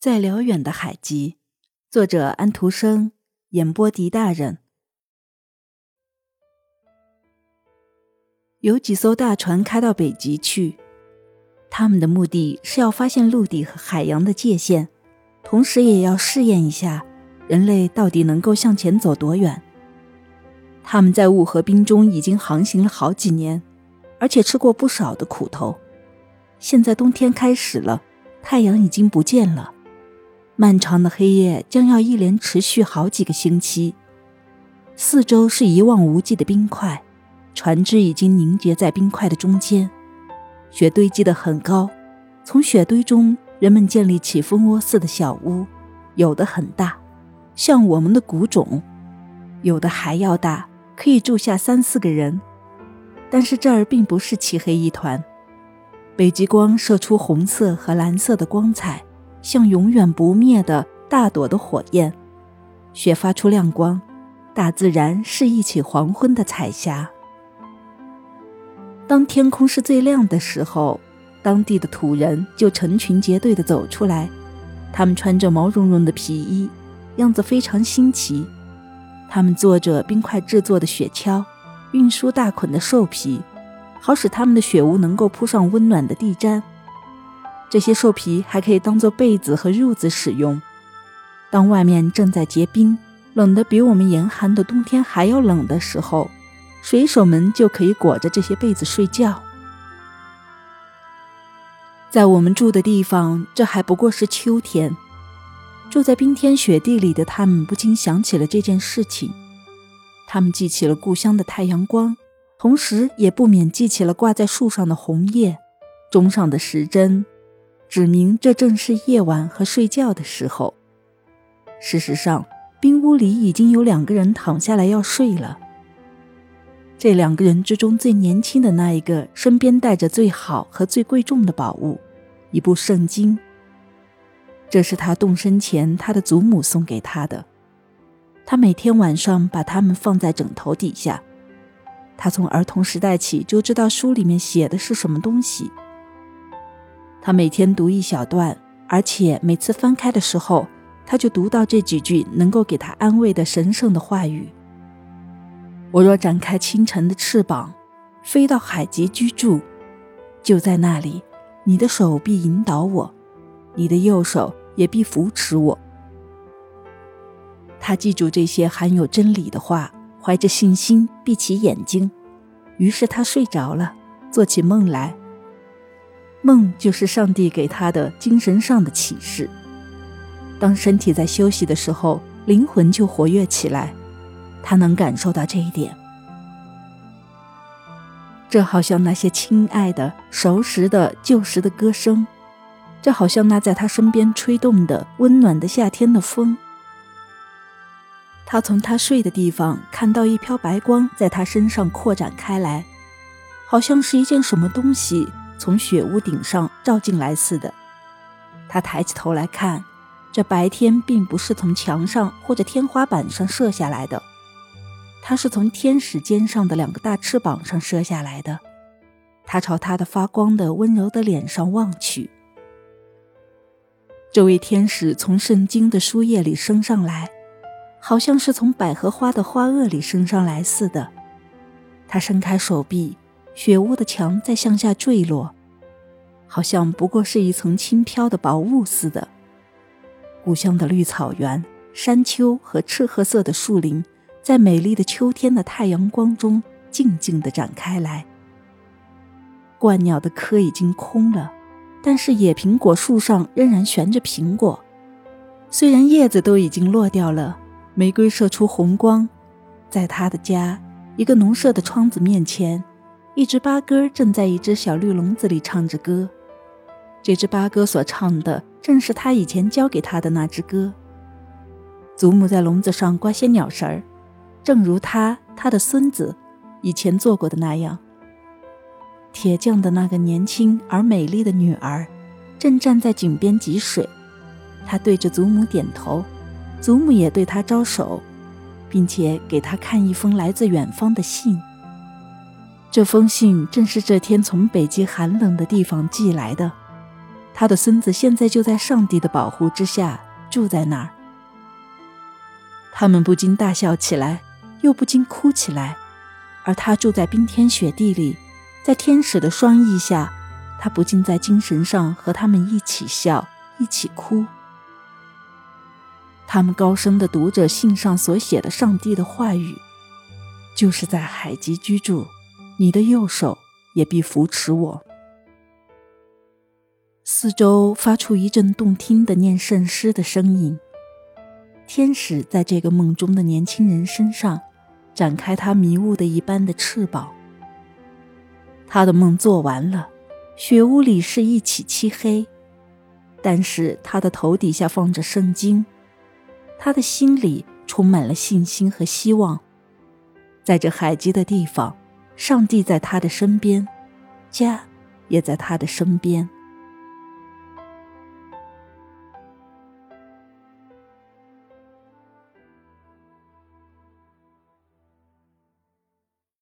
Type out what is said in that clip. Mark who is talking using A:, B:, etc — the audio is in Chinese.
A: 在辽远的海极，作者安徒生，演播狄大人。有几艘大船开到北极去，他们的目的是要发现陆地和海洋的界限，同时也要试验一下人类到底能够向前走多远。他们在雾和冰中已经航行了好几年，而且吃过不少的苦头。现在冬天开始了，太阳已经不见了。漫长的黑夜将要一连持续好几个星期，四周是一望无际的冰块，船只已经凝结在冰块的中间，雪堆积得很高，从雪堆中人们建立起蜂窝似的小屋，有的很大，像我们的谷种，有的还要大，可以住下三四个人。但是这儿并不是漆黑一团，北极光射出红色和蓝色的光彩。像永远不灭的大朵的火焰，雪发出亮光，大自然是一起黄昏的彩霞。当天空是最亮的时候，当地的土人就成群结队地走出来，他们穿着毛茸茸的皮衣，样子非常新奇。他们坐着冰块制作的雪橇，运输大捆的兽皮，好使他们的雪屋能够铺上温暖的地毡。这些兽皮还可以当做被子和褥子使用。当外面正在结冰，冷得比我们严寒的冬天还要冷的时候，水手们就可以裹着这些被子睡觉。在我们住的地方，这还不过是秋天。住在冰天雪地里的他们不禁想起了这件事情，他们记起了故乡的太阳光，同时也不免记起了挂在树上的红叶，钟上的时针。指明这正是夜晚和睡觉的时候。事实上，冰屋里已经有两个人躺下来要睡了。这两个人之中最年轻的那一个，身边带着最好和最贵重的宝物——一部圣经。这是他动身前他的祖母送给他的。他每天晚上把它们放在枕头底下。他从儿童时代起就知道书里面写的是什么东西。他每天读一小段，而且每次翻开的时候，他就读到这几句能够给他安慰的神圣的话语。我若展开清晨的翅膀，飞到海极居住，就在那里，你的手必引导我，你的右手也必扶持我。他记住这些含有真理的话，怀着信心闭起眼睛，于是他睡着了，做起梦来。梦就是上帝给他的精神上的启示。当身体在休息的时候，灵魂就活跃起来，他能感受到这一点。这好像那些亲爱的、熟识的旧时的歌声，这好像那在他身边吹动的温暖的夏天的风。他从他睡的地方看到一飘白光在他身上扩展开来，好像是一件什么东西。从雪屋顶上照进来似的，他抬起头来看，这白天并不是从墙上或者天花板上射下来的，它是从天使肩上的两个大翅膀上射下来的。他朝他的发光的温柔的脸上望去，这位天使从圣经的书页里升上来，好像是从百合花的花萼里升上来似的。他伸开手臂。雪屋的墙在向下坠落，好像不过是一层轻飘的薄雾似的。故乡的绿草原、山丘和赤褐色的树林，在美丽的秋天的太阳光中静静地展开来。鹳鸟的壳已经空了，但是野苹果树上仍然悬着苹果。虽然叶子都已经落掉了，玫瑰射出红光。在他的家，一个农舍的窗子面前。一只八哥正在一只小绿笼子里唱着歌，这只八哥所唱的正是他以前教给他的那支歌。祖母在笼子上挂些鸟绳儿，正如他他的孙子以前做过的那样。铁匠的那个年轻而美丽的女儿正站在井边汲水，他对着祖母点头，祖母也对他招手，并且给他看一封来自远方的信。这封信正是这天从北极寒冷的地方寄来的。他的孙子现在就在上帝的保护之下住在那儿。他们不禁大笑起来，又不禁哭起来，而他住在冰天雪地里，在天使的双翼下，他不禁在精神上和他们一起笑，一起哭。他们高声地读着信上所写的上帝的话语，就是在海极居住，你的右手也必扶持我。四周发出一阵动听的念圣诗的声音。天使在这个梦中的年轻人身上展开他迷雾的一般的翅膀。他的梦做完了，雪屋里是一起漆黑，但是他的头底下放着圣经。他的心里充满了信心和希望，在这海基的地方，上帝在他的身边，家也在他的身边。